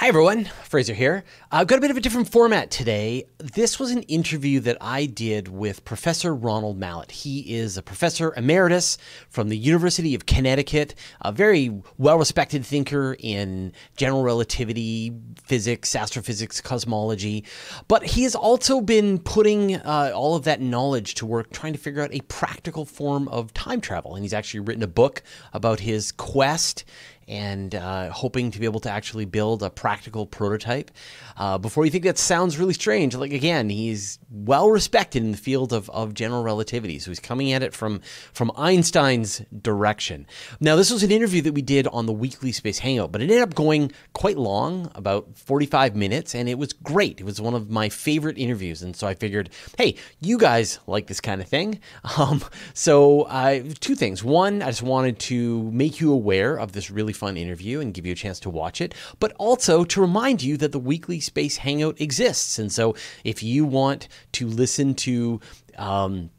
Hi, everyone. Fraser here. I've got a bit of a different format today. This was an interview that I did with Professor Ronald Mallett. He is a professor emeritus from the University of Connecticut, a very well respected thinker in general relativity, physics, astrophysics, cosmology. But he has also been putting uh, all of that knowledge to work trying to figure out a practical form of time travel. And he's actually written a book about his quest and uh, hoping to be able to actually build a practical prototype. Uh, before you think that sounds really strange, like again, he's well respected in the field of, of general relativity. So he's coming at it from, from Einstein's direction. Now, this was an interview that we did on the weekly Space Hangout, but it ended up going quite long, about 45 minutes, and it was great. It was one of my favorite interviews. And so I figured, hey, you guys like this kind of thing. Um, so, uh, two things. One, I just wanted to make you aware of this really fun interview and give you a chance to watch it, but also to remind you that the weekly Space Hangout exists. And so if you want to listen to, um,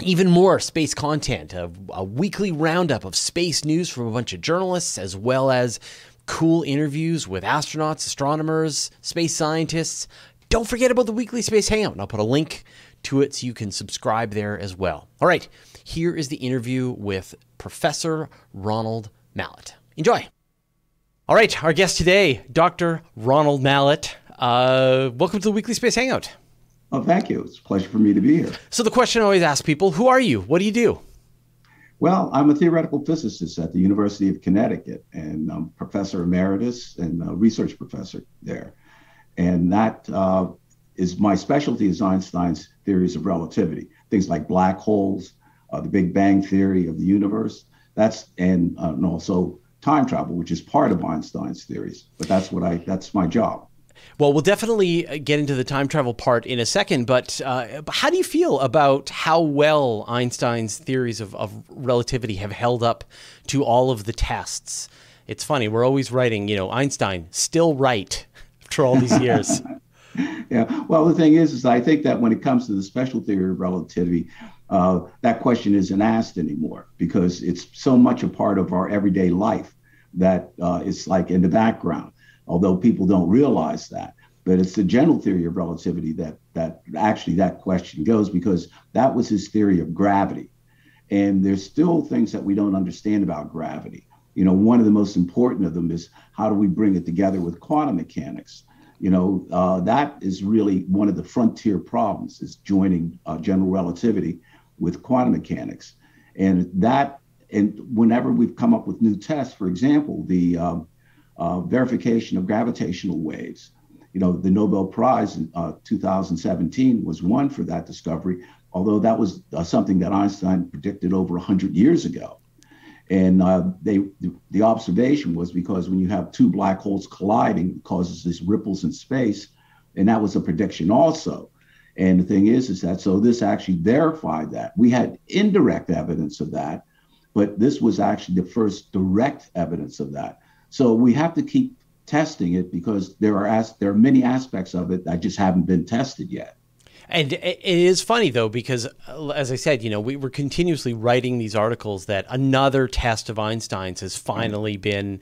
even more space content, a, a, weekly roundup of space news from a bunch of journalists, as well as cool interviews with astronauts, astronomers, space scientists. Don't forget about the weekly Space Hangout, and I'll put a link to it so you can subscribe there as well. All right, here is the interview with Professor Ronald Mallett. Enjoy. All right, our guest today, Dr. Ronald Mallett. Uh, welcome to the Weekly Space Hangout. Oh, thank you. It's a pleasure for me to be here. So, the question I always ask people who are you? What do you do? Well, I'm a theoretical physicist at the University of Connecticut, and I'm professor emeritus and research professor there. And that uh, is my specialty is Einstein's theories of relativity, things like black holes, uh, the Big Bang theory of the universe. That's and, uh, and also time travel, which is part of Einstein's theories. But that's what I that's my job. Well, we'll definitely uh, get into the time travel part in a second, but uh, how do you feel about how well Einstein's theories of, of relativity have held up to all of the tests? It's funny, we're always writing, you know, Einstein still right after all these years. yeah. Well, the thing is, is I think that when it comes to the special theory of relativity, uh, that question isn't asked anymore because it's so much a part of our everyday life that uh, it's like in the background, although people don't realize that. But it's the general theory of relativity that that actually that question goes because that was his theory of gravity. And there's still things that we don't understand about gravity. You know, one of the most important of them is how do we bring it together with quantum mechanics? You know, uh, that is really one of the frontier problems is joining uh, general relativity with quantum mechanics. And that, and whenever we've come up with new tests, for example, the um, uh, verification of gravitational waves, you know, the Nobel Prize in uh, 2017 was won for that discovery, although that was uh, something that Einstein predicted over 100 years ago. And uh, they, the observation was because when you have two black holes colliding, it causes these ripples in space. And that was a prediction also. And the thing is, is that so this actually verified that. We had indirect evidence of that, but this was actually the first direct evidence of that. So we have to keep testing it because there are as, there are many aspects of it that just haven't been tested yet. And it is funny though because, uh, as I said, you know, we were continuously writing these articles that another test of Einstein's has finally been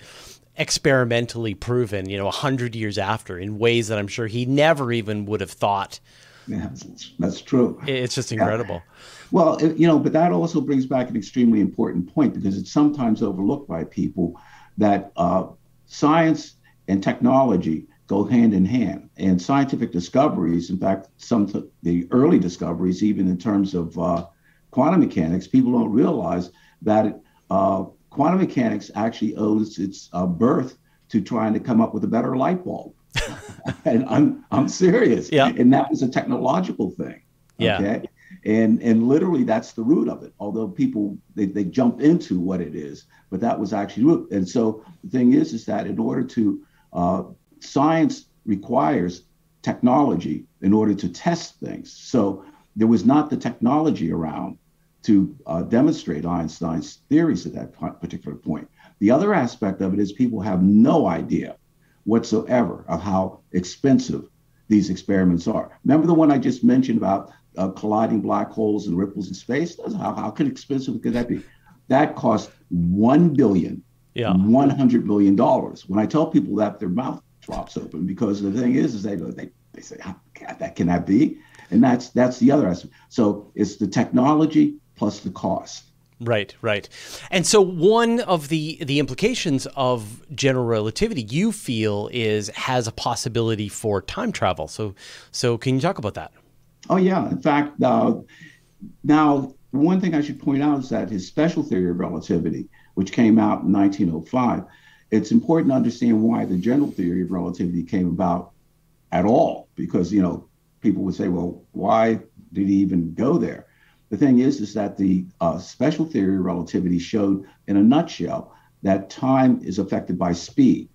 experimentally proven. You know, a hundred years after in ways that I'm sure he never even would have thought yeah, that's true. It's just incredible. Yeah. Well, it, you know, but that also brings back an extremely important point because it's sometimes overlooked by people that uh, science and technology go hand in hand. And scientific discoveries, in fact, some of the early discoveries, even in terms of uh, quantum mechanics, people don't realize that uh, quantum mechanics actually owes its uh, birth to trying to come up with a better light bulb. and I'm I'm serious. Yeah. And that was a technological thing. Yeah. Okay. And and literally that's the root of it. Although people they, they jump into what it is, but that was actually root. And so the thing is, is that in order to uh, science requires technology in order to test things. So there was not the technology around to uh, demonstrate Einstein's theories at that particular point. The other aspect of it is people have no idea whatsoever of how expensive these experiments are. Remember the one I just mentioned about uh, colliding black holes and ripples in space? How, how could expensive could that be? That cost one billion, yeah. one hundred billion dollars. When I tell people that, their mouth drops open because the thing is, is they they, they say, that can that be? And that's that's the other aspect. So it's the technology plus the cost. Right, right. And so one of the the implications of general relativity you feel is has a possibility for time travel. So so can you talk about that? Oh yeah. In fact, uh, now one thing I should point out is that his special theory of relativity, which came out in 1905, it's important to understand why the general theory of relativity came about at all. Because you know people would say, well, why did he even go there? The thing is, is that the uh, special theory of relativity showed, in a nutshell, that time is affected by speed.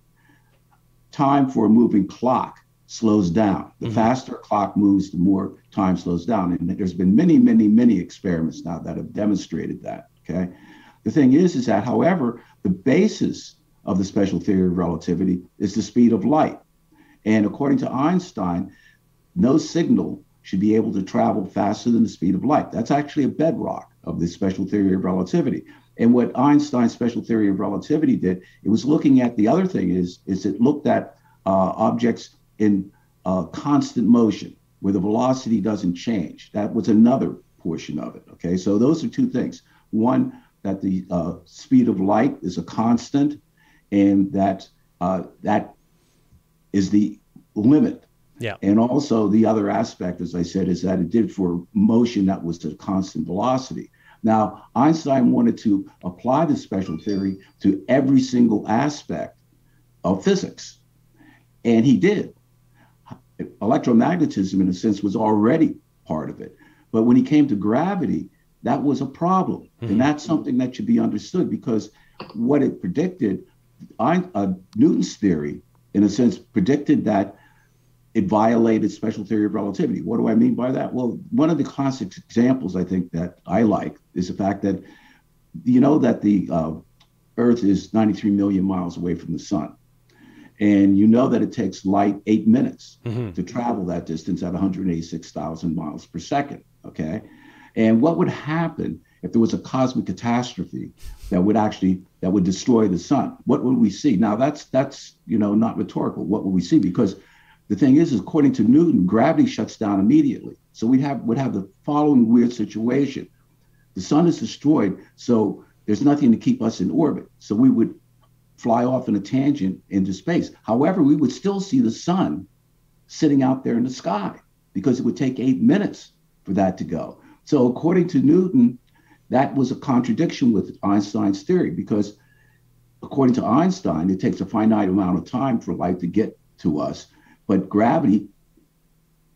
Time for a moving clock slows down. The mm-hmm. faster a clock moves, the more time slows down. And there's been many, many, many experiments now that have demonstrated that. Okay. The thing is, is that, however, the basis of the special theory of relativity is the speed of light. And according to Einstein, no signal should be able to travel faster than the speed of light. That's actually a bedrock of the special theory of relativity. And what Einstein's special theory of relativity did, it was looking at the other thing is, is it looked at uh, objects in uh, constant motion where the velocity doesn't change. That was another portion of it. Okay, so those are two things. One, that the uh, speed of light is a constant, and that uh, that is the limit yeah. And also the other aspect, as I said, is that it did for motion that was a constant velocity. Now, Einstein wanted to apply the special theory to every single aspect of physics. And he did. Electromagnetism, in a sense, was already part of it. But when he came to gravity, that was a problem. Mm-hmm. And that's something that should be understood because what it predicted, I, uh, Newton's theory, in a sense, predicted that it violated special theory of relativity. What do I mean by that? Well, one of the classic examples I think that I like is the fact that you know that the uh, Earth is 93 million miles away from the sun. And you know that it takes light eight minutes mm-hmm. to travel that distance at 186,000 miles per second. Okay. And what would happen if there was a cosmic catastrophe that would actually that would destroy the sun? What would we see? Now that's that's you know not rhetorical. What would we see? Because the thing is, is according to Newton, gravity shuts down immediately. So we have would have the following weird situation: the sun is destroyed, so there's nothing to keep us in orbit. So we would fly off in a tangent into space. However, we would still see the sun sitting out there in the sky because it would take eight minutes for that to go. So according to Newton, that was a contradiction with Einstein's theory because according to Einstein, it takes a finite amount of time for light to get to us but gravity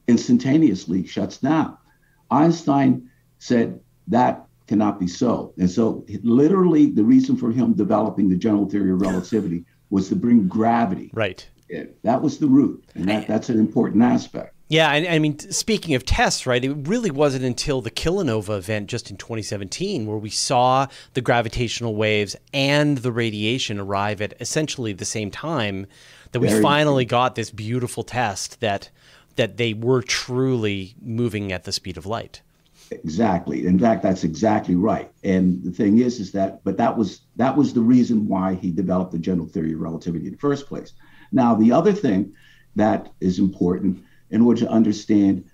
instantaneously shuts down. Einstein said that cannot be so. And so, literally, the reason for him developing the general theory of relativity was to bring gravity. Right. In. That was the root. And that, that's an important aspect. Yeah, and I mean, speaking of tests, right? It really wasn't until the kilonova event just in 2017 where we saw the gravitational waves and the radiation arrive at essentially the same time that we Very finally got this beautiful test that that they were truly moving at the speed of light. Exactly. In fact, that's exactly right. And the thing is, is that but that was that was the reason why he developed the general theory of relativity in the first place. Now, the other thing that is important in order to understand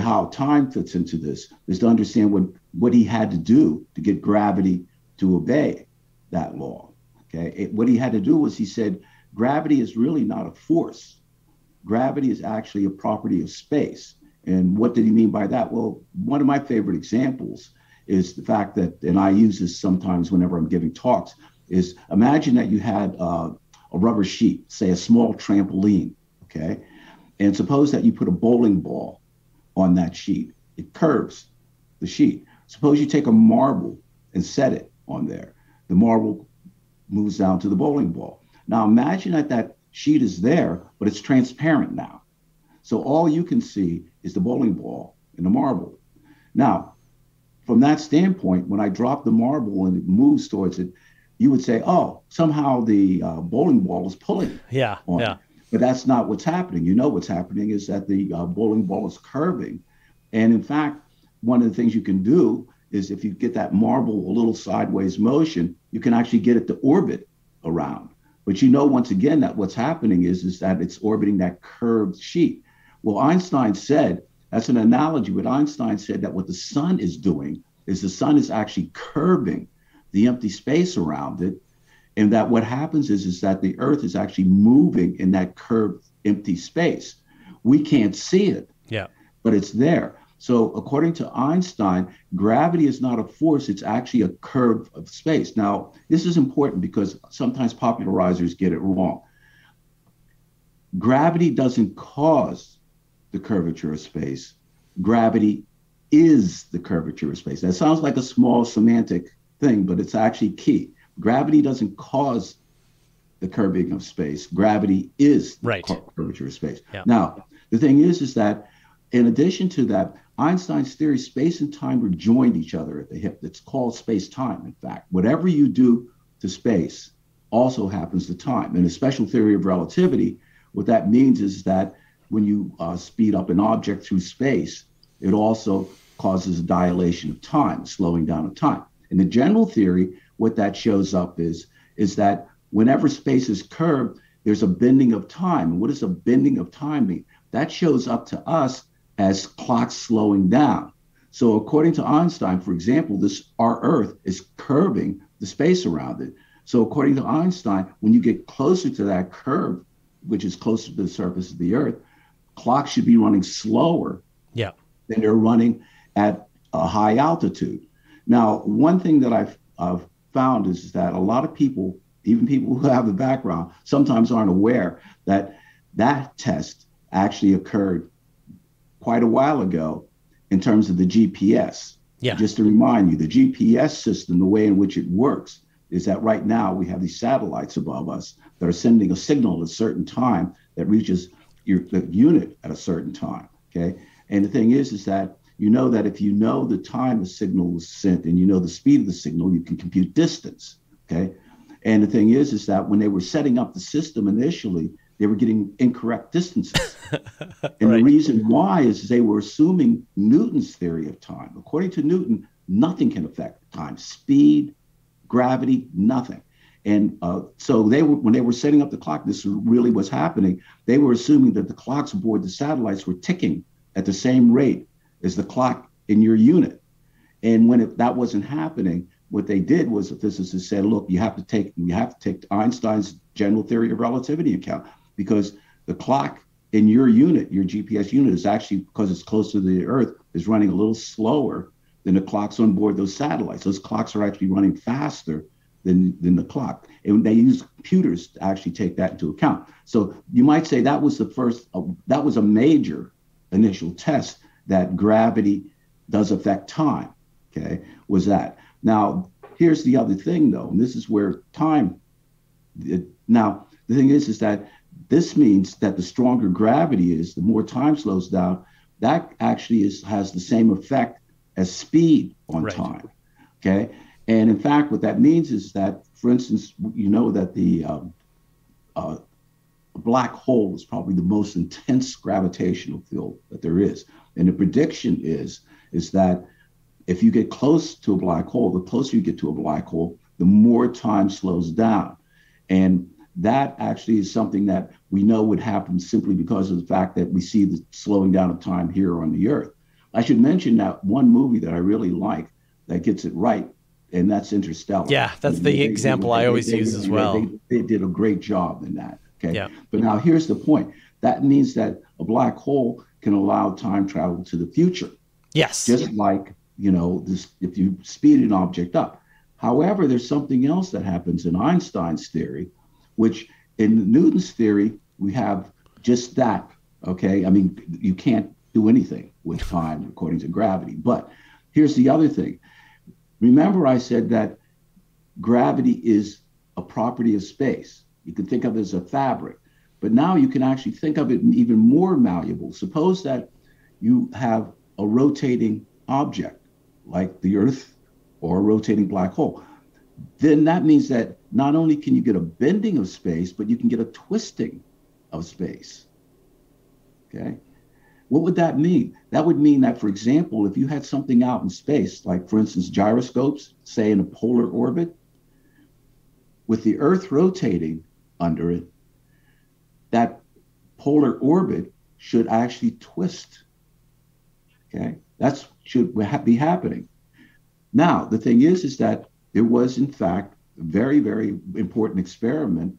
how time fits into this is to understand what what he had to do to get gravity to obey that law. Okay, it, what he had to do was he said gravity is really not a force. Gravity is actually a property of space. And what did he mean by that? Well, one of my favorite examples is the fact that, and I use this sometimes whenever I'm giving talks, is imagine that you had uh, a rubber sheet, say a small trampoline, okay? And suppose that you put a bowling ball on that sheet. It curves the sheet. Suppose you take a marble and set it on there. The marble moves down to the bowling ball. Now imagine that that sheet is there, but it's transparent now. So all you can see is the bowling ball and the marble. Now, from that standpoint, when I drop the marble and it moves towards it, you would say, "Oh, somehow the uh, bowling ball is pulling." Yeah, yeah. It. But that's not what's happening. You know what's happening is that the uh, bowling ball is curving, and in fact, one of the things you can do is if you get that marble a little sideways motion, you can actually get it to orbit around. But you know, once again, that what's happening is, is that it's orbiting that curved sheet. Well, Einstein said, that's an analogy. What Einstein said that what the sun is doing is the sun is actually curving the empty space around it. And that what happens is, is that the earth is actually moving in that curved empty space. We can't see it. Yeah. But it's there. So, according to Einstein, gravity is not a force, it's actually a curve of space. Now, this is important because sometimes popularizers get it wrong. Gravity doesn't cause the curvature of space, gravity is the curvature of space. That sounds like a small semantic thing, but it's actually key. Gravity doesn't cause the curving of space. Gravity is the right. curvature of space. Yeah. Now, the thing is, is that in addition to that, Einstein's theory, space and time were joined each other at the hip. It's called space time, in fact. Whatever you do to space also happens to time. In a special theory of relativity, what that means is that when you uh, speed up an object through space, it also causes a dilation of time, slowing down of time. In the general theory, what that shows up is, is that whenever space is curved, there's a bending of time. And what does a bending of time mean? That shows up to us as clocks slowing down. So according to Einstein, for example, this our Earth is curving the space around it. So according to Einstein, when you get closer to that curve, which is closer to the surface of the Earth, clocks should be running slower yeah. than they're running at a high altitude. Now, one thing that I've, I've found is that a lot of people, even people who have the background, sometimes aren't aware that that test actually occurred quite a while ago in terms of the GPS. Yeah. Just to remind you, the GPS system, the way in which it works, is that right now we have these satellites above us that are sending a signal at a certain time that reaches your the unit at a certain time. Okay. And the thing is, is that you know that if you know the time a signal was sent and you know the speed of the signal, you can compute distance. Okay. And the thing is, is that when they were setting up the system initially, they were getting incorrect distances. and right. the reason why is they were assuming Newton's theory of time. According to Newton, nothing can affect time, speed, gravity, nothing. And uh, so they were when they were setting up the clock, this really was happening. They were assuming that the clocks aboard the satellites were ticking at the same rate as the clock in your unit. And when it, that wasn't happening, what they did was the physicists said, look, you have to take you have to take Einstein's general theory of relativity account because the clock in your unit, your GPS unit, is actually because it's closer to the Earth, is running a little slower than the clocks on board those satellites. Those clocks are actually running faster than, than the clock. And they use computers to actually take that into account. So you might say that was the first, uh, that was a major initial test that gravity does affect time. Okay, was that. Now, here's the other thing though, and this is where time, it, now, the thing is, is that this means that the stronger gravity is, the more time slows down, that actually is has the same effect as speed on right. time. Okay. And in fact, what that means is that, for instance, you know that the um, uh, black hole is probably the most intense gravitational field that there is. And the prediction is, is that if you get close to a black hole, the closer you get to a black hole, the more time slows down. And that actually is something that we know would happen simply because of the fact that we see the slowing down of time here on the Earth. I should mention that one movie that I really like that gets it right, and that's Interstellar. Yeah, that's the they, example they, I always they, use as well. They, did a great job in that. Okay. Yeah. But now here's the point. That means that a black hole can allow time travel to the future. Yes. Just like, you know, this if you speed an object up. However, there's something else that happens in Einstein's theory, which in Newton's theory, we have just that. Okay. I mean, you can't do anything with time according to gravity. But here's the other thing. Remember, I said that gravity is a property of space. You can think of it as a fabric. But now you can actually think of it even more malleable. Suppose that you have a rotating object like the Earth or a rotating black hole. Then that means that not only can you get a bending of space, but you can get a twisting of space. Okay. What would that mean? That would mean that, for example, if you had something out in space, like for instance, gyroscopes, say in a polar orbit, with the Earth rotating, under it, that polar orbit should actually twist. Okay, that should be happening. Now the thing is, is that there was in fact a very very important experiment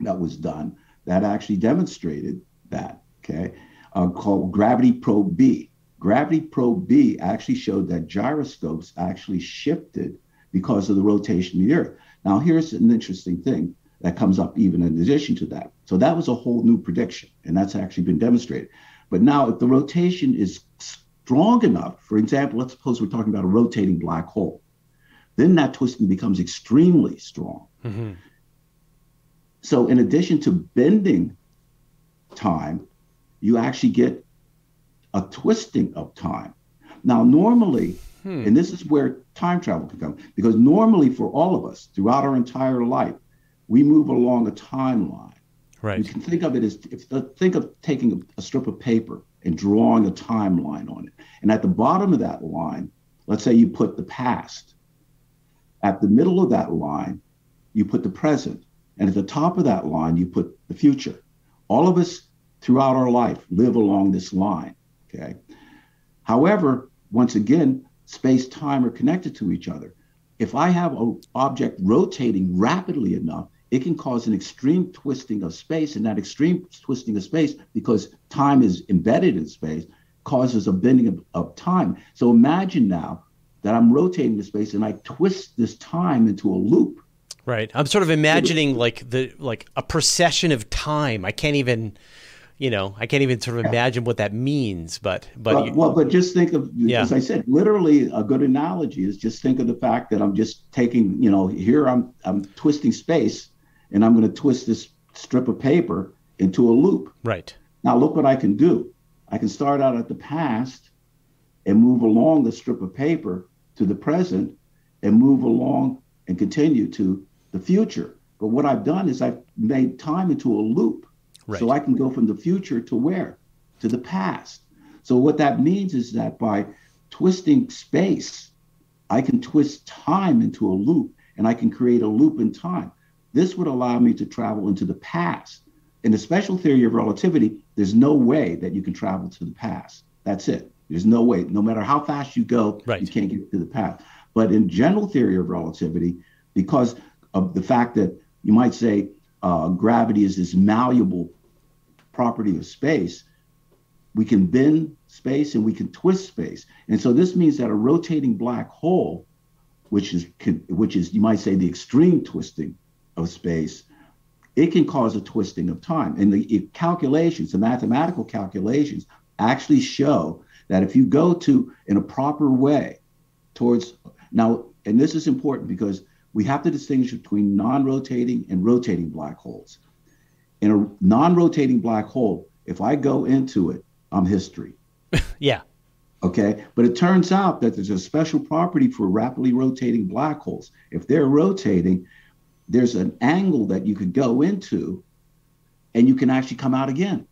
that was done that actually demonstrated that. Okay, uh, called Gravity Probe B. Gravity Probe B actually showed that gyroscopes actually shifted because of the rotation of the Earth. Now, here's an interesting thing that comes up even in addition to that. So that was a whole new prediction, and that's actually been demonstrated. But now, if the rotation is strong enough, for example, let's suppose we're talking about a rotating black hole, then that twisting becomes extremely strong. Mm-hmm. So, in addition to bending time, you actually get a twisting of time. Now, normally, hmm. and this is where time travel can come, because normally for all of us throughout our entire life, we move along a timeline. Right. You can think of it as if think of taking a, strip of paper and drawing a timeline on it. And at the bottom of that line, let's say you put the past. At the middle of that line, you put the present. And at the top of that line, you put the future. All of us throughout our life live along this line. Okay. However, once again, space time are connected to each other. If I have an object rotating rapidly enough, it can cause an extreme twisting of space. And that extreme twisting of space, because time is embedded in space, causes a bending of, of time. So imagine now that I'm rotating the space and I twist this time into a loop. Right. I'm sort of imagining like the like a procession of time. I can't even you know, I can't even sort of imagine what that means. But but you, well, but just think of yeah. as I said, literally a good analogy is just think of the fact that I'm just taking, you know, here I'm I'm twisting space, and I'm going to twist this strip of paper into a loop. Right. Now look what I can do. I can start out at the past and move along the strip of paper to the present and move along and continue to the future. But what I've done is I've made time into a loop. Right. So I can go from the future to where? To the past. So what that means is that by twisting space, I can twist time into a loop and I can create a loop in time. This would allow me to travel into the past. In the special theory of relativity, there's no way that you can travel to the past. That's it. There's no way. No matter how fast you go, right. you can't get to the past. But in general theory of relativity, because of the fact that you might say uh, gravity is this malleable property of space, we can bend space and we can twist space. And so this means that a rotating black hole, which is which is you might say the extreme twisting of space, it can cause a twisting of time. And the calculations, the mathematical calculations, actually show that if you go to in a proper way towards now, and this is important because we have to distinguish between non-rotating and rotating black holes. In a non-rotating black hole, if I go into it, I'm history. yeah. Okay. But it turns out that there's a special property for rapidly rotating black holes. If they're rotating, there's an angle that you could go into and you can actually come out again.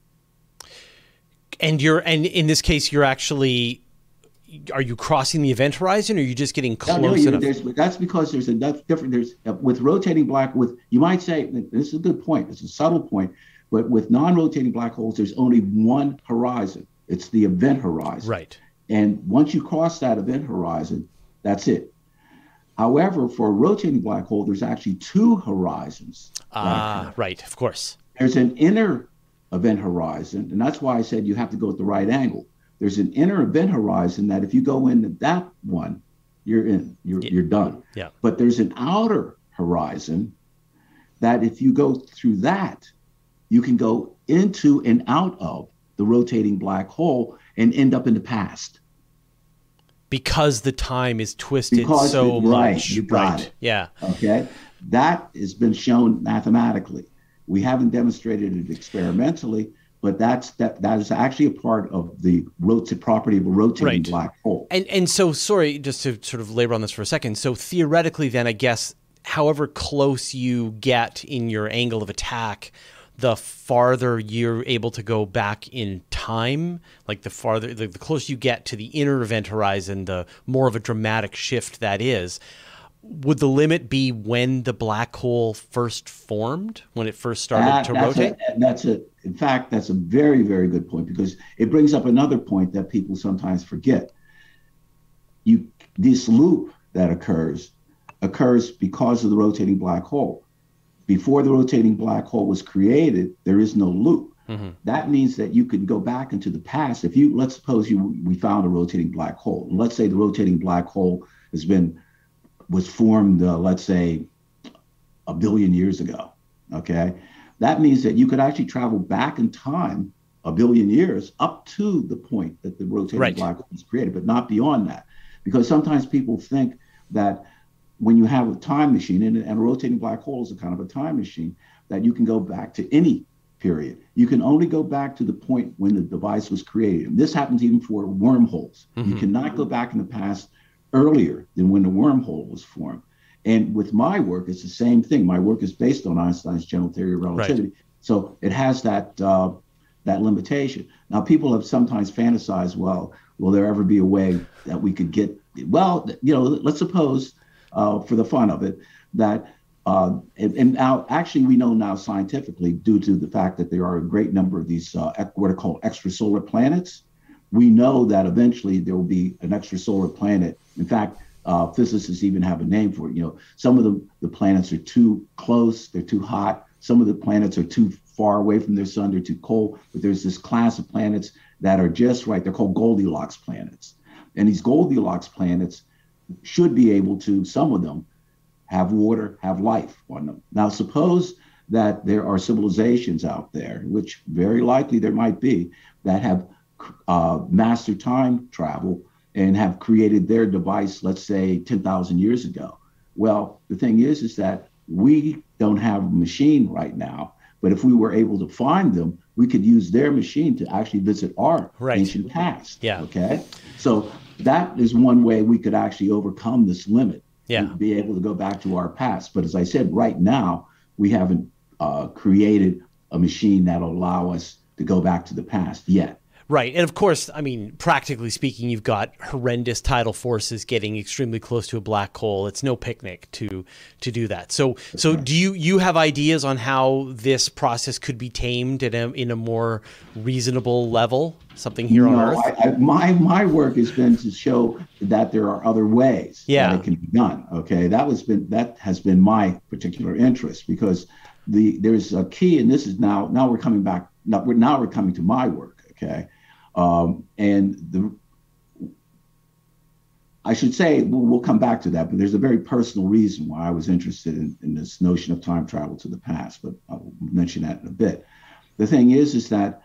And you're and in this case you're actually are you crossing the event horizon or are you just getting close no, no, enough? That's because there's enough different. There's uh, with rotating black. With you might say this is a good point. It's a subtle point, but with non-rotating black holes, there's only one horizon. It's the event horizon. Right. And once you cross that event horizon, that's it. However, for a rotating black hole, there's actually two horizons. Ah, right. Of course. There's an inner event horizon, and that's why I said you have to go at the right angle there's an inner event horizon that if you go into that one, you're in, you're, yeah. you're done. Yeah. But there's an outer horizon that if you go through that, you can go into and out of the rotating black hole and end up in the past. Because the time is twisted because so it, right, much. You got right. It. Yeah. Okay. That has been shown mathematically. We haven't demonstrated it experimentally, but that's that that is actually a part of the rotate property of a rotating right. black hole. And and so sorry, just to sort of labor on this for a second. So theoretically, then I guess however close you get in your angle of attack, the farther you're able to go back in time, like the farther the, the closer you get to the inner event horizon, the more of a dramatic shift that is. would the limit be when the black hole first formed, when it first started that, to that's rotate? A, that's a, in fact, that's a very, very good point because it brings up another point that people sometimes forget. You, this loop that occurs occurs because of the rotating black hole. Before the rotating black hole was created, there is no loop. Mm-hmm. That means that you can go back into the past. If you let's suppose you we found a rotating black hole, let's say the rotating black hole has been was formed, uh, let's say, a billion years ago. Okay, that means that you could actually travel back in time a billion years up to the point that the rotating right. black hole was created, but not beyond that, because sometimes people think that when you have a time machine and, and a rotating black hole is a kind of a time machine that you can go back to any period. You can only go back to the point when the device was created. And this happens even for wormholes. Mm-hmm. You cannot go back in the past earlier than when the wormhole was formed. And with my work, it's the same thing. My work is based on Einstein's general theory of relativity, right. so it has that uh, that limitation. Now, people have sometimes fantasized, well, will there ever be a way that we could get? Well, you know, let's suppose, uh, for the fun of it, that uh, and, now, actually, we know now scientifically, due to the fact that there are a great number of these uh, what are called extrasolar planets, we know that eventually there will be an extrasolar planet. In fact, uh, physicists even have a name for it. You know, some of the, the planets are too close, they're too hot. Some of the planets are too far away from their sun, they're too cold. But there's this class of planets that are just right. They're called Goldilocks planets. And these Goldilocks planets should be able to, some of them, have water, have life on them. Now, suppose that there are civilizations out there, which very likely there might be, that have uh, master time travel and have created their device, let's say 10,000 years ago. Well, the thing is, is that we don't have a machine right now, but if we were able to find them, we could use their machine to actually visit our right. ancient past. Yeah. Okay. So that is one way we could actually overcome this limit. Yeah. Be able to go back to our past. But as I said, right now we haven't uh, created a machine that'll allow us to go back to the past yet. Right. And of course, I mean, practically speaking, you've got horrendous tidal forces getting extremely close to a black hole. It's no picnic to to do that. So so do you you have ideas on how this process could be tamed in a in a more reasonable level? Something here no, on Earth? I, I, my my work has been to show that there are other ways yeah. that it can be done. Okay. That was been that has been my particular interest because the there's a key, and this is now now we're coming back now we're now we're coming to my work. Okay um, and the I should say we'll, we'll, come back to that, but there's a very personal reason why I was interested in, in, this notion of time travel to the past. But I'll mention that in a bit. The thing is, is that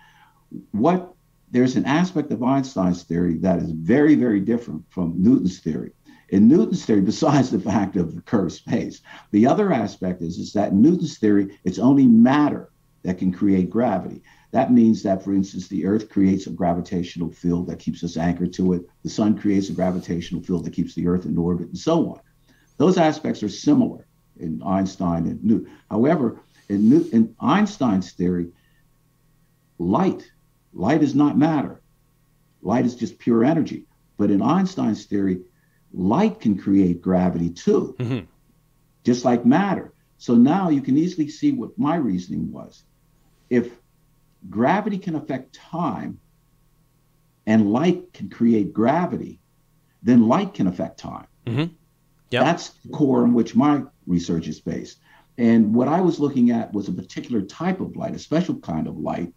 what there's an aspect of Einstein's theory that is very, very different from Newton's theory. In Newton's theory, besides the fact of the curved space, the other aspect is, is that in Newton's theory, it's only matter that can create gravity. That means that, for instance, the Earth creates a gravitational field that keeps us anchored to it. The Sun creates a gravitational field that keeps the Earth in orbit, and so on. Those aspects are similar in Einstein and Newton. However, in, New- in Einstein's theory, light, light is not matter. Light is just pure energy. But in Einstein's theory, light can create gravity too, mm-hmm. just like matter. So now you can easily see what my reasoning was. If gravity can affect time and light can create gravity, then light can affect time. Mm-hmm. Yep. That's the core in which my research is based. And what I was looking at was a particular type of light, a special kind of light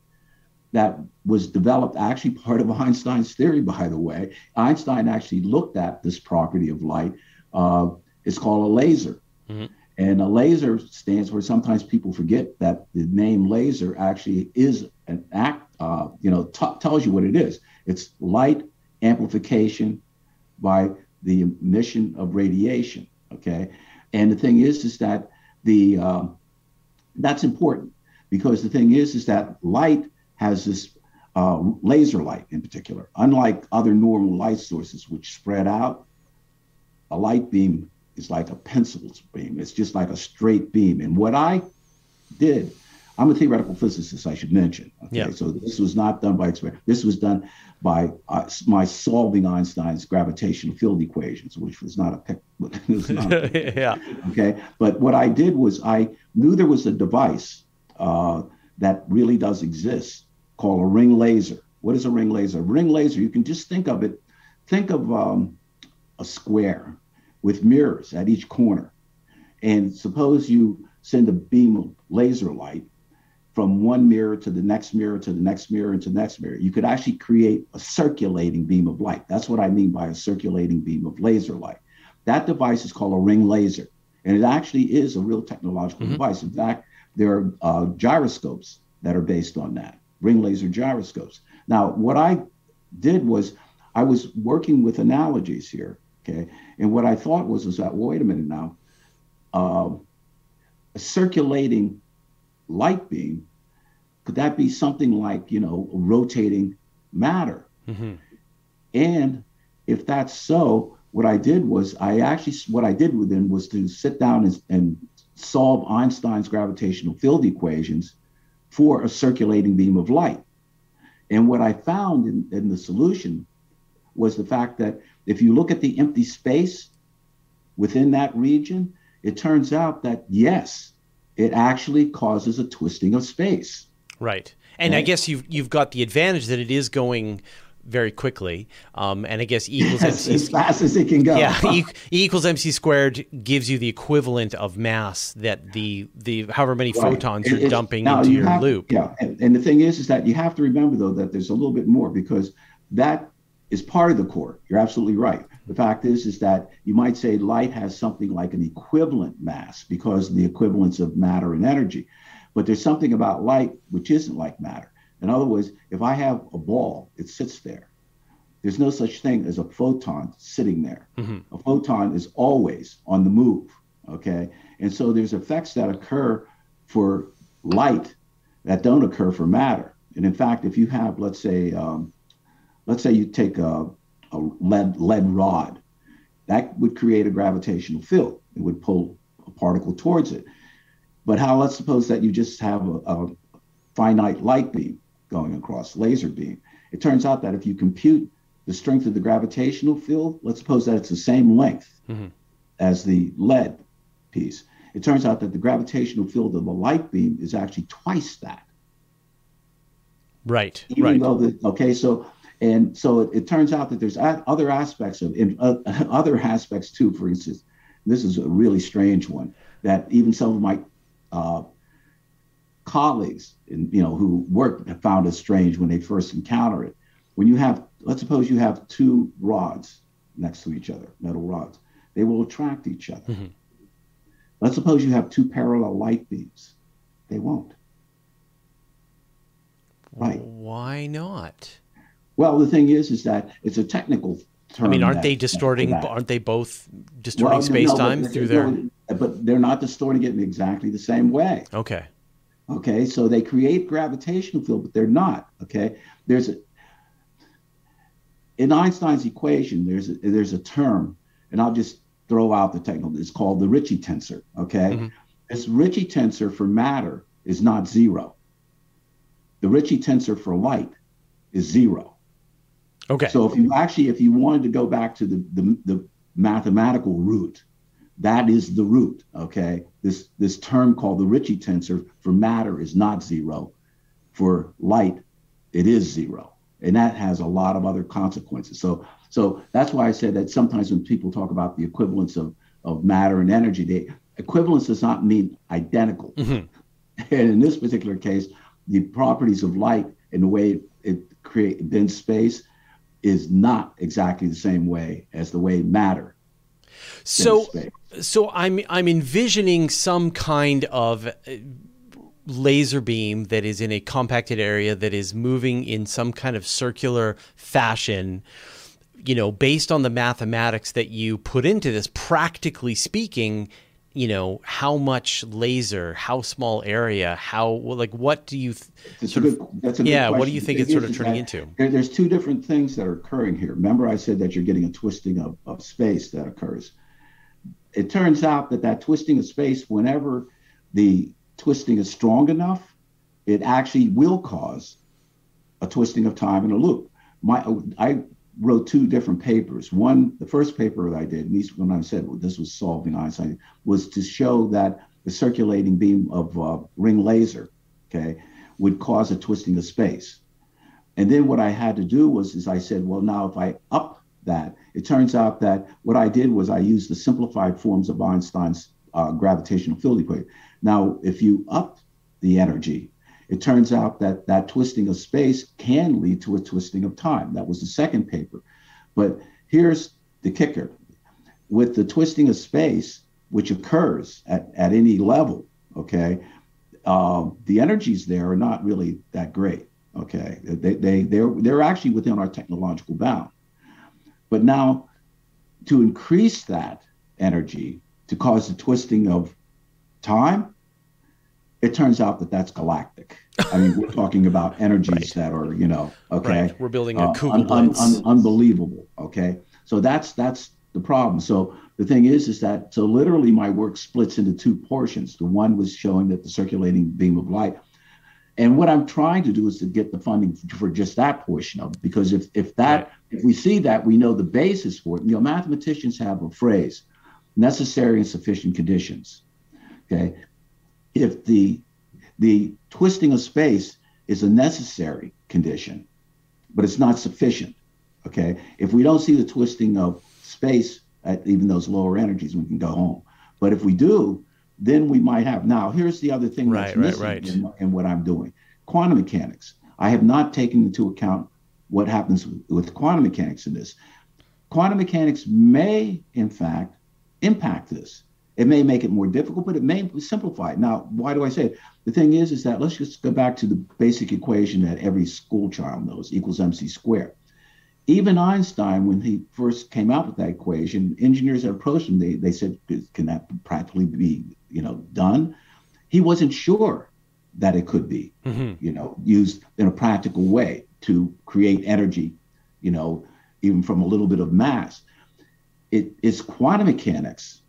that was developed, actually part of Einstein's theory, by the way. Einstein actually looked at this property of light. Uh, it's called a laser. Mm-hmm. And a laser stands for sometimes people forget that the name laser actually is an act, uh, you know, t- tells you what it is. It's light amplification by the emission of radiation. Okay. And the thing is, is that the, uh, that's important because the thing is, is that light has this uh, laser light in particular, unlike other normal light sources which spread out, a light beam is like a pencil's beam. It's just like a straight beam. And what I did, I'm a theoretical physicist, I should mention. Okay, Yeah. so this was not done by experiment. This was done by uh, my solving Einstein's gravitational field equations, which was not a pic. it was not a yeah. okay but what i did was i knew there was a device uh, that really does exist called a ring laser what is a ring laser a ring laser you can just think of it think of um, a square with mirrors at each corner and suppose you send a beam of laser light from one mirror to the next mirror to the next mirror and to the next mirror you could actually create a circulating beam of light that's what i mean by a circulating beam of laser light that device is called a ring laser, and it actually is a real technological Mhm. device. In fact, there are uh, gyroscopes that are based on that ring laser gyroscopes. Now, what I did was I was working with analogies here, okay, and what I thought was was that well, wait a minute now, uh, a circulating light beam could that be something like you know rotating matter? hmm And if that's so, what I did was I actually what I did with them was to sit down and, and solve Einstein's gravitational field equations for a circulating beam of light. And what I found in, in the solution was the fact that if you look at the empty space within that region, it turns out that yes, it actually causes a twisting of space. Right. And I guess you've you've got the advantage that it is going very quickly. Um, and I guess E equals As, MC. as fast as it can go. Yeah, e, E equals MC squared gives you the equivalent of mass that the the however many Right. photons It- you're dumping into you your have- loop. Yeah, and, and the thing is, is that you have to remember though that there's a little bit more because that is part of the core. You're absolutely right. The fact is, is that you might say light has something like an equivalent mass because of the equivalence of matter and energy, but there's something about light which isn't like matter. In other words, if I have a ball, it sits there. There's no such thing as a photon sitting there. Mhm. A photon is always on the move. Okay. And so there's effects that occur for light that don't occur for matter. And in fact, if you have, let's say, um, let's say you take a, a lead lead rod, that would create a gravitational field. It would pull a particle towards it. But how? Let's suppose that you just have a, a finite light beam going across, laser beam. It turns out that if you compute the strength of the gravitational field, let's suppose that it's the same length Mhm. as the lead piece. It turns out that the gravitational field of the light beam is actually twice that. Right. Even right. though the okay, so and so it, it turns out that there's other aspects of in, uh, other aspects too. For instance, this is a really strange one that even some of my uh, colleagues, in, you know, who work have found it strange when they first encounter it. When you have, let's suppose you have two rods next to each other, metal rods, they will attract each other. Mhm. Let's suppose you have two parallel light beams, they won't. Right. Why not? Well, the thing is, is that it's a technical term. I mean, aren't that- they distorting? Aren't they both distorting Well, space time through their? But they're not distorting it in exactly the same way. Okay. Okay, so they create gravitational field, but they're not. Okay, there's a in Einstein's equation. There's a, there's a term, and I'll just throw out the technical. It's called the Ricci tensor. Okay, Mhm. this Ricci tensor for matter is not zero. The Ricci tensor for light is zero. Okay. So if you actually, if you wanted to go back to the, the, the mathematical root, that is the root. Okay. This this term called the Ricci tensor for matter is not zero. For light, it is zero. And that has a lot of other consequences. So so that's why I said that sometimes when people talk about the equivalence of, of matter and energy, they equivalence does not mean identical. Mhm. And in this particular case, the properties of light and the way it create bends space is not exactly the same way as the way matter So, so I'm I'm envisioning some kind of uh, laser beam that is in a compacted area that is moving in some kind of circular fashion you know based on the mathematics that you put into this practically speaking you know how much laser how small area how like what do you th- sort a of- that's a good yeah what do you think it's sort of turning into There, there's two different things that are occurring here. Remember, I said that you're getting a twisting of, of space that occurs. It turns out that that twisting of space, whenever the twisting is strong enough, it actually will cause a twisting of time in a loop. My, I wrote two different papers. One, the first paper that I did, at least when I said well, this was solving Einstein, was to show that the circulating beam of uh, ring laser, okay, would cause a twisting of space. And then what I had to do was, is I said, well, now if I up that, it turns out that what I did was I used the simplified forms of Einstein's uh, gravitational field equation. Now, if you up the energy, it turns out that that twisting of space can lead to a twisting of time. That was the second paper. But here's the kicker with the twisting of space, which occurs at, at any level, okay, uh, the energies there are not really that great, okay? They, they, they're, they're actually within our technological bound. But now, to increase that energy to cause the twisting of time, it turns out that that's galactic. I mean, we're talking about energies right. that are, you know, okay. Right. We're building a uh, un, un, un, unbelievable. Okay, so that's that's the problem. So the thing is, is that so literally my work splits into two portions. The one was showing that the circulating beam of light, and what I'm trying to do is to get the funding for just that portion of it. Because if if that right. if we see that, we know the basis for it. You know, mathematicians have a phrase, necessary and sufficient conditions. Okay, if the the twisting of space is a necessary condition, but it's not sufficient. Okay, if we don't see the twisting of space at even those lower energies, we can go home. But if we do, then we might have. Now, here's the other thing right, that's missing right, right. In, in, what I'm doing: quantum mechanics. I have not taken into account what happens with, with quantum mechanics in this. Quantum mechanics may, in fact, impact this. It may make it more difficult, but it may simplify it. Now, why do I say it? The thing is, is that let's just go back to the basic equation that every school child knows, equals mc squared. Even Einstein, when he first came out with that equation, engineers that approached him, they, they said, can that practically be, you know, done? He wasn't sure that it could be, mm-hmm. you know, used in a practical way to create energy, you know, even from a little bit of mass. It, it's quantum mechanics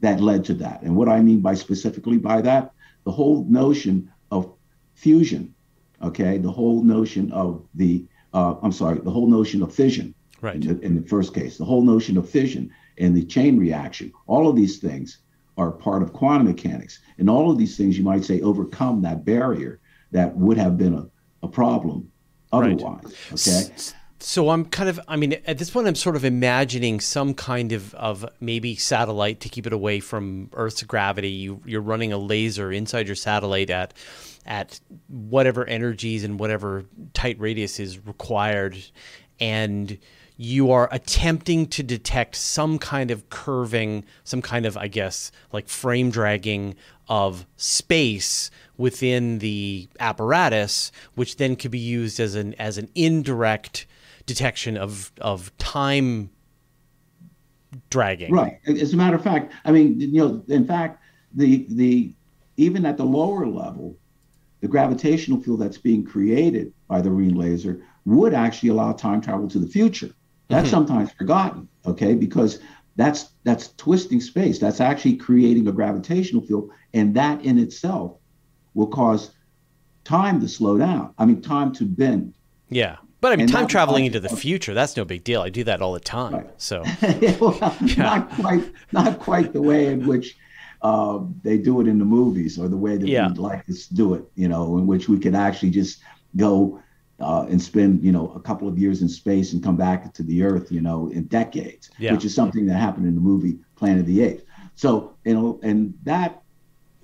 that led to that. And what I mean by specifically by that, the whole notion of fusion, okay, the whole notion of the, uh, I'm sorry, the whole notion of fission. Right. In the, in the first case, the whole notion of fission and the chain reaction, all of these things are part of quantum mechanics. And all of these things, you might say, overcome that barrier that would have been a, a problem otherwise. Right. Okay. So I'm kind of, I mean, at this point, I'm sort of imagining some kind of, of maybe satellite to keep it away from Earth's gravity. You, you're running a laser inside your satellite at, at whatever energies and whatever tight radius is required, and you are attempting to detect some kind of curving, some kind of, I guess, like frame dragging of space within the apparatus, which then could be used as an as an indirect detection of of time dragging. Right. As a matter of fact, I mean, you know, in fact, the the even at the lower level, the gravitational field that's being created by the ring laser would actually allow time travel to the future. That's mm-hmm. sometimes forgotten, okay? Because that's that's twisting space. That's actually creating a gravitational field, and that in itself will cause time to slow down. I mean, time to bend. Yeah. But I mean, and time traveling into the future, that's no big deal. I do that all the time. Right. So, well, yeah. not quite, not quite the way in which uh, they do it in the movies or the way that yeah. we'd like to do it, you know, in which we could actually just go uh, and spend, you know, a couple of years in space and come back to the Earth, you know, in decades, yeah. which is something that happened in the movie Planet of the Apes. So, you know, and that,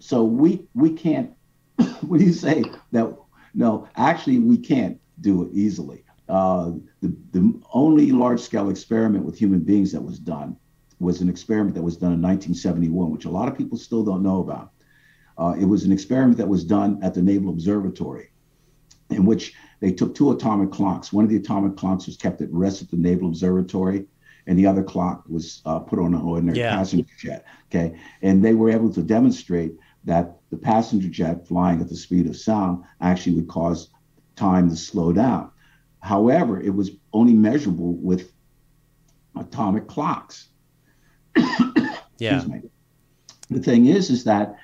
so we we can't. what do you say that? No, actually, we can't do it easily. Uh, the, the only large scale experiment with human beings that was done was an experiment that was done in 1971, which a lot of people still don't know about. Uh, it was an experiment that was done at the Naval Observatory, in which they took two atomic clocks. One of the atomic clocks was kept at rest at the Naval Observatory, and the other clock was uh, put on an ordinary yeah. passenger jet. Okay, and they were able to demonstrate that the passenger jet flying at the speed of sound actually would cause time to slow down. However, it was only measurable with atomic clocks. yeah. The thing is, is that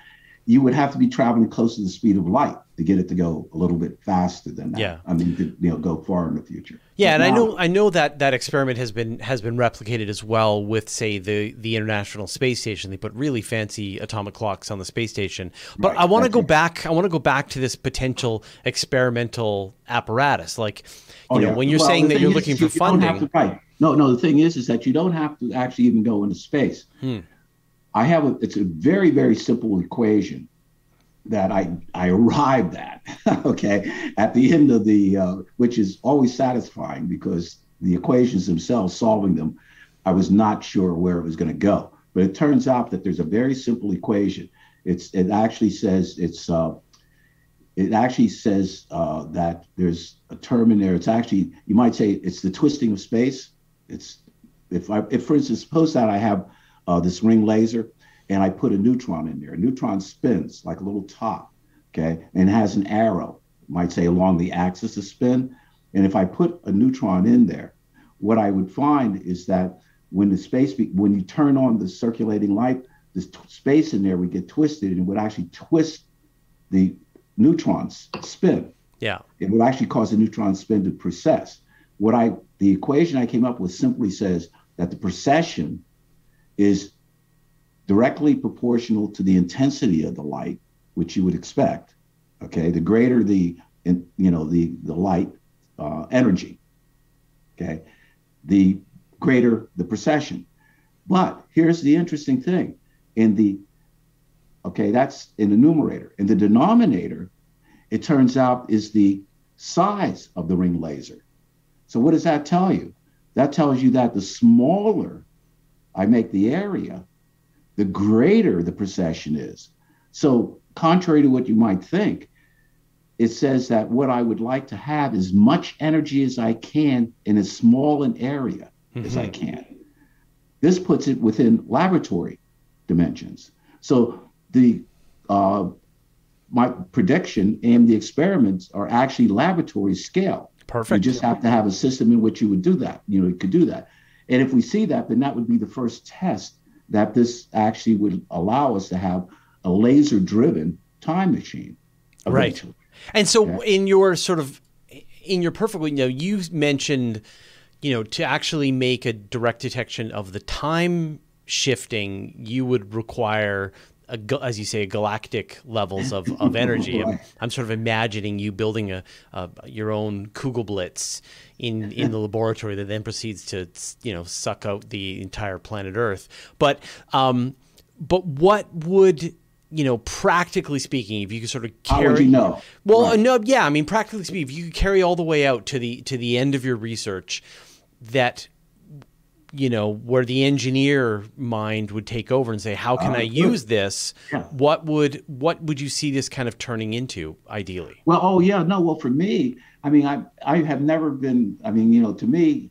you would have to be traveling close to the speed of light to get it to go a little bit faster than that. Yeah. I mean, to, you know, go far in the future. Yeah, But and I know I know that that experiment has been has been replicated as well with say the the International Space Station. They put really fancy atomic clocks on the space station. But Right, I want to go it. back. I want to go back to this potential experimental apparatus. Like, you Oh, know, yeah. when you're Well, saying that you're is, looking you- for you funding, to- right. No, no. The thing is, is that you don't have to actually even go into space. Hmm. I have a. It's a very, very simple equation that I I arrived at. okay, at the end of the, uh, which is always satisfying because the equations themselves, solving them, I was not sure where it was going to go. But it turns out that there's a very simple equation. It's it actually says it's. Uh, it actually says uh, that there's a term in there. It's actually you might say it's the twisting of space. It's if I if for instance suppose that I have uh, this ring laser and I put a neutron in there. A neutron spins like a little top, okay, and has an arrow. Might say along the axis of spin. And if I put a neutron in there, what I would find is that when the space be, when you turn on the circulating light, the t- space in there would get twisted and it would actually twist the neutrons spin. yeah, It would actually cause the neutron spin to precess. What I the equation I came up with simply says that the precession is directly proportional to the intensity of the light, which you would expect. Okay, the greater the in, you know the the light uh, energy. Okay, the greater the precession. But here's the interesting thing: in the okay, that's in the numerator. In the denominator, it turns out is the size of the ring laser. So what does that tell you? That tells you that the smaller I make the area, the greater the precession is. So contrary to what you might think, it says that what I would like to have is as much energy as I can in as small an area as I can. This puts it within laboratory dimensions. So the uh, my prediction and the experiments are actually laboratory scale. perfect. You just have to have a system in which you would do that. You know, you could do that. And if we see that, then that would be the first test that this actually would allow us to have a laser driven time machine. Right. And so, Yeah. in your sort of, in your perfect, you know, you mentioned, you know, to actually make a direct detection of the time shifting, you would require, a, as you say, galactic levels of, of energy. I'm, I'm sort of imagining you building a, a your own Kugelblitz in in the laboratory that then proceeds to, you know, suck out the entire planet Earth. But um, but what would you know, practically speaking, if you could sort of How carry, would you know? well, Right. no, yeah, I mean, practically speaking, if you could carry all the way out to the to the end of your research, that you know where the engineer mind would take over and say, how can Uh, I use this? Yeah. What would what would you see this kind of turning into ideally? Well, oh yeah, no. Well, for me, I mean, I I have never been. I mean, you know, to me,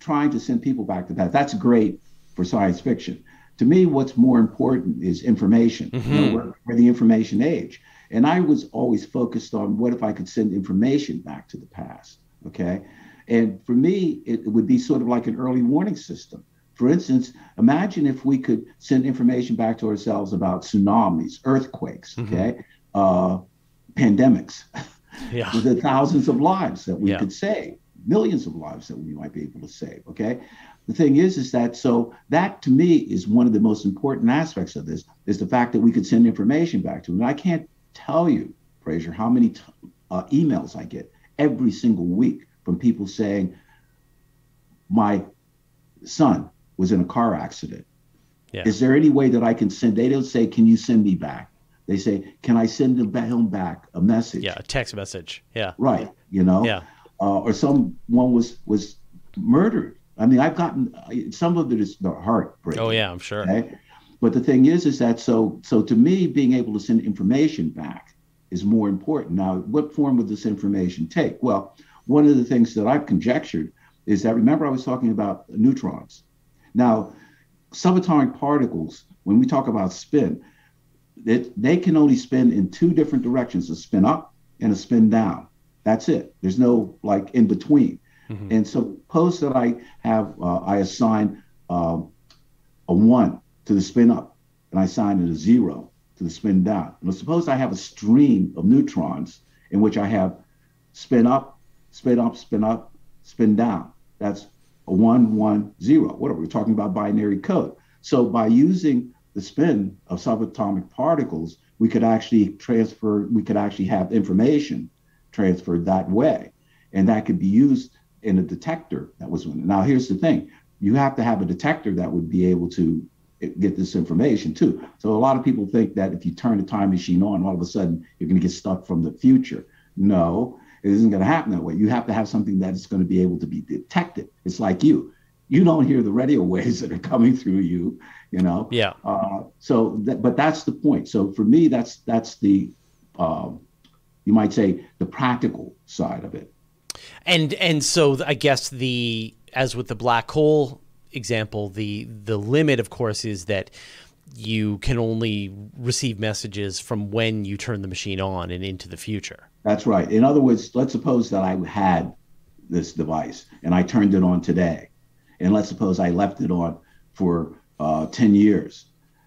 trying to send people back to that that's great for science fiction. To me, what's more important is information. You know, we're, we're the information age, and I was always focused on what if I could send information back to the past. Okay, and for me, it would be sort of like an early warning system. For instance, imagine if we could send information back to ourselves about tsunamis, earthquakes, okay, uh, pandemics. Yeah, with the thousands of lives that we Yeah. could save, millions of lives that we might be able to save. Okay. The thing is, is that so that to me is one of the most important aspects of this is the fact that we could send information back to them. And I can't tell you, Fraser, how many t- uh, emails I get every single week from people saying, my son was in a car accident. Yeah. Is there any way that I can send? They don't say, "Can you send me back?" They say, "Can I send him ba- him back a message?" yeah, a text message. Yeah, right you know yeah, uh, or someone was was murdered i mean i've gotten some of it is the heartbreak. oh yeah, I'm sure. okay but the thing is is that so so to me being able to send information back is more important now what form would this information take well one of the things that i've conjectured is that remember i was talking about neutrons. Now subatomic particles when we talk about spin it, they can only spin in two different directions a spin up and a spin down. That's it. There's no like in between. Mhm. and so suppose that i have uh, i assign um, a one to the spin up and i assign it a zero to the spin down. Now suppose i have a stream of neutrons in which I have spin up, spin up, spin up, spin down. That's a one, one, zero. What are we talking about? Binary code. So by using the spin of subatomic particles, we could actually transfer, we could actually have information transferred that way. And that could be used in a detector that was now here's the thing you have to have a detector that would be able to get this information too so a lot of people think that if you turn the time machine on all of a sudden you're going to get stuff from the future no it isn't going to happen that way. You have to have something that is going to be able to be detected. It's like you. You don't hear the radio waves that are coming through you you know? Yeah. Uh, so that, but that's the point. So for me that's that's the um, you might say the practical side of it. And and so I guess the as with the black hole example, the the limit, of course, is that you can only receive messages from when you turn the machine on and into the future. That's right. In other words, let's suppose that I had this device and I turned it on today, and let's suppose I left it on for uh, 10 years.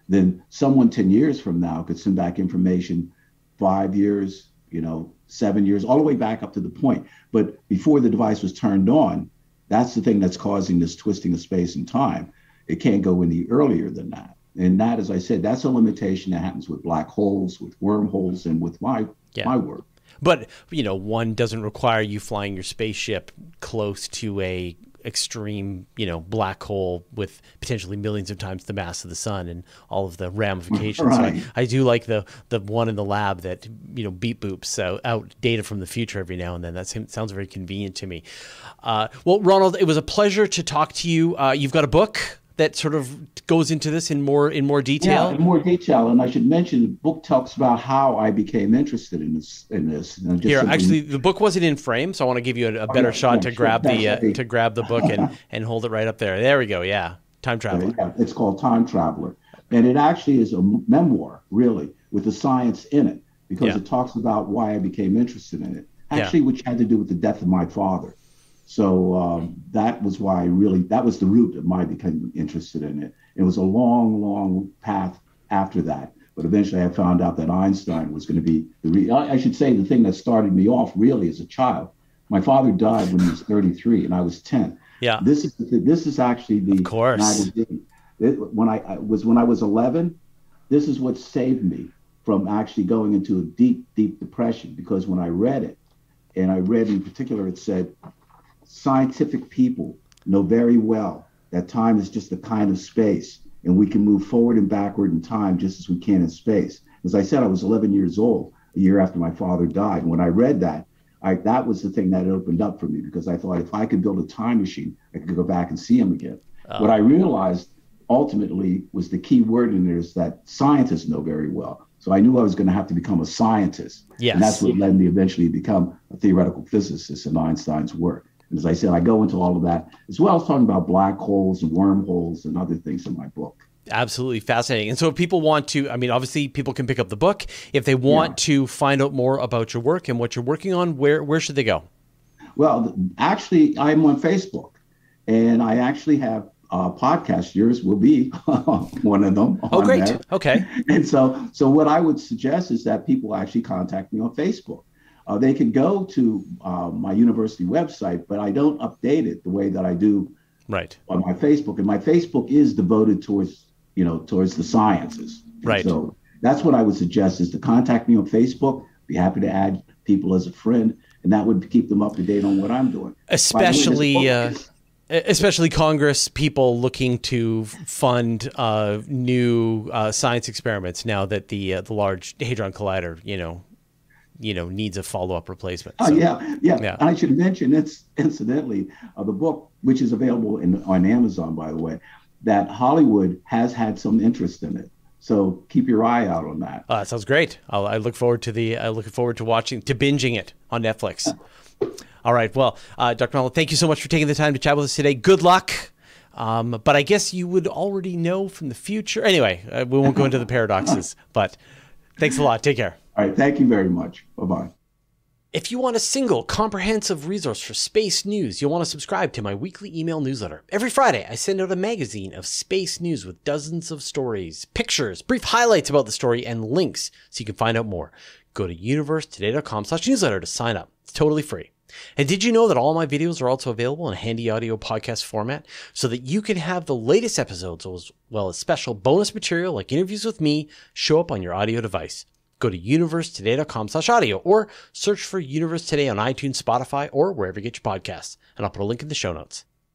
Then someone 10 years from now could send back information five years, you know, seven years, all the way back up to the point. But before the device was turned on, that's the thing that's causing this twisting of space and time. It can't go any earlier than that. And that, as I said, that's a limitation that happens with black holes, with wormholes, and with my yeah. my work. But you know, one doesn't require you flying your spaceship close to a extreme, you know, black hole with potentially millions of times the mass of the sun and all of the ramifications. Right. So I, I, do like the the one in the lab that you know beep boops so out data from the future every now and then. That sounds very convenient to me. Uh, well, Ronald, it was a pleasure to talk to you. Uh, you've got a book that sort of goes into this in more in more detail? Yeah, in more detail. And I should mention the book talks about how I became interested in this. In this. Here, actually, the book wasn't in frame, so I want to give you a, a better oh, yeah, shot yeah, to sure, grab the uh, to grab the book and and hold it right up there. There we go. Yeah, time traveler. Yeah, it's called Time Traveler, and it actually is a memoir, really, with the science in it, because it talks about why I became interested in it. Actually, which had to do with the death of my father. So um, that was why I really that was the root of my becoming interested in it. It was a long, long path after that, but eventually I found out that Einstein was going to be the. Re- I should say the thing that started me off really as a child. My father died when he was 33, and I was 10. Yeah. This is the, this is actually the of course. It, when I, I was when I was 11, this is what saved me from actually going into a deep, deep depression because when I read it, and I read in particular, it said scientific people know very well that time is just a kind of space and we can move forward and backward in time just as we can in space. As I said, I was 11 years old a year after my father died. And when I read that, I, that was the thing that opened up for me because I thought if I could build a time machine, I could go back and see him again. Oh. What I realized ultimately was the key word in there is that scientists know very well. So I knew I was going to have to become a scientist. Yes. And that's what led me eventually to become a theoretical physicist in Einstein's work as I said, I go into all of that as well as talking about black holes and wormholes and other things in my book. Absolutely fascinating. And so, if people want to, I mean, obviously, people can pick up the book. If they want yeah. to find out more about your work and what you're working on, where where should they go? Well, actually, I'm on Facebook, and I actually have uh, podcast. Yours will be one of them. Oh, great. There. Okay. And so, so what I would suggest is that people actually contact me on Facebook. Uh, they can go to uh, my university website, but I don't update it the way that I do right on my Facebook. And my Facebook is devoted towards you know towards the sciences. Right. So that's what I would suggest is to contact me on Facebook. Be happy to add people as a friend, and that would keep them up to date on what I'm doing. Especially. Uh, especially Congress people looking to fund uh, new uh, science experiments now that the uh, the Large Hadron Collider, you know, you know needs a follow up replacement. Oh, so, oh yeah, yeah, yeah. I should mention it's incidentally uh, the book, which is available in, on Amazon, by the way, that Hollywood has had some interest in it. So keep your eye out on that. Uh, sounds great. I'll, I look forward to the. I look forward to watching to binging it on Netflix. All right. Well, uh, Dr. Mallett, thank you so much for taking the time to chat with us today. Good luck. Um, but I guess you would already know from the future. Anyway, uh, we won't go into the paradoxes. But thanks a lot. Take care. All right. Thank you very much. Bye bye. If you want a single comprehensive resource for space news, you'll want to subscribe to my weekly email newsletter. Every Friday, I send out a magazine of space news with dozens of stories, pictures, brief highlights about the story, and links so you can find out more. Go to universetoday.com slash newsletter to sign up. It's totally free. And did you know that all my videos are also available in handy audio podcast format so that you can have the latest episodes as well as special bonus material like interviews with me show up on your audio device? Go to universetoday.com slash audio or search for Universe Today on iTunes, Spotify, or wherever you get your podcasts. And I'll put a link in the show notes.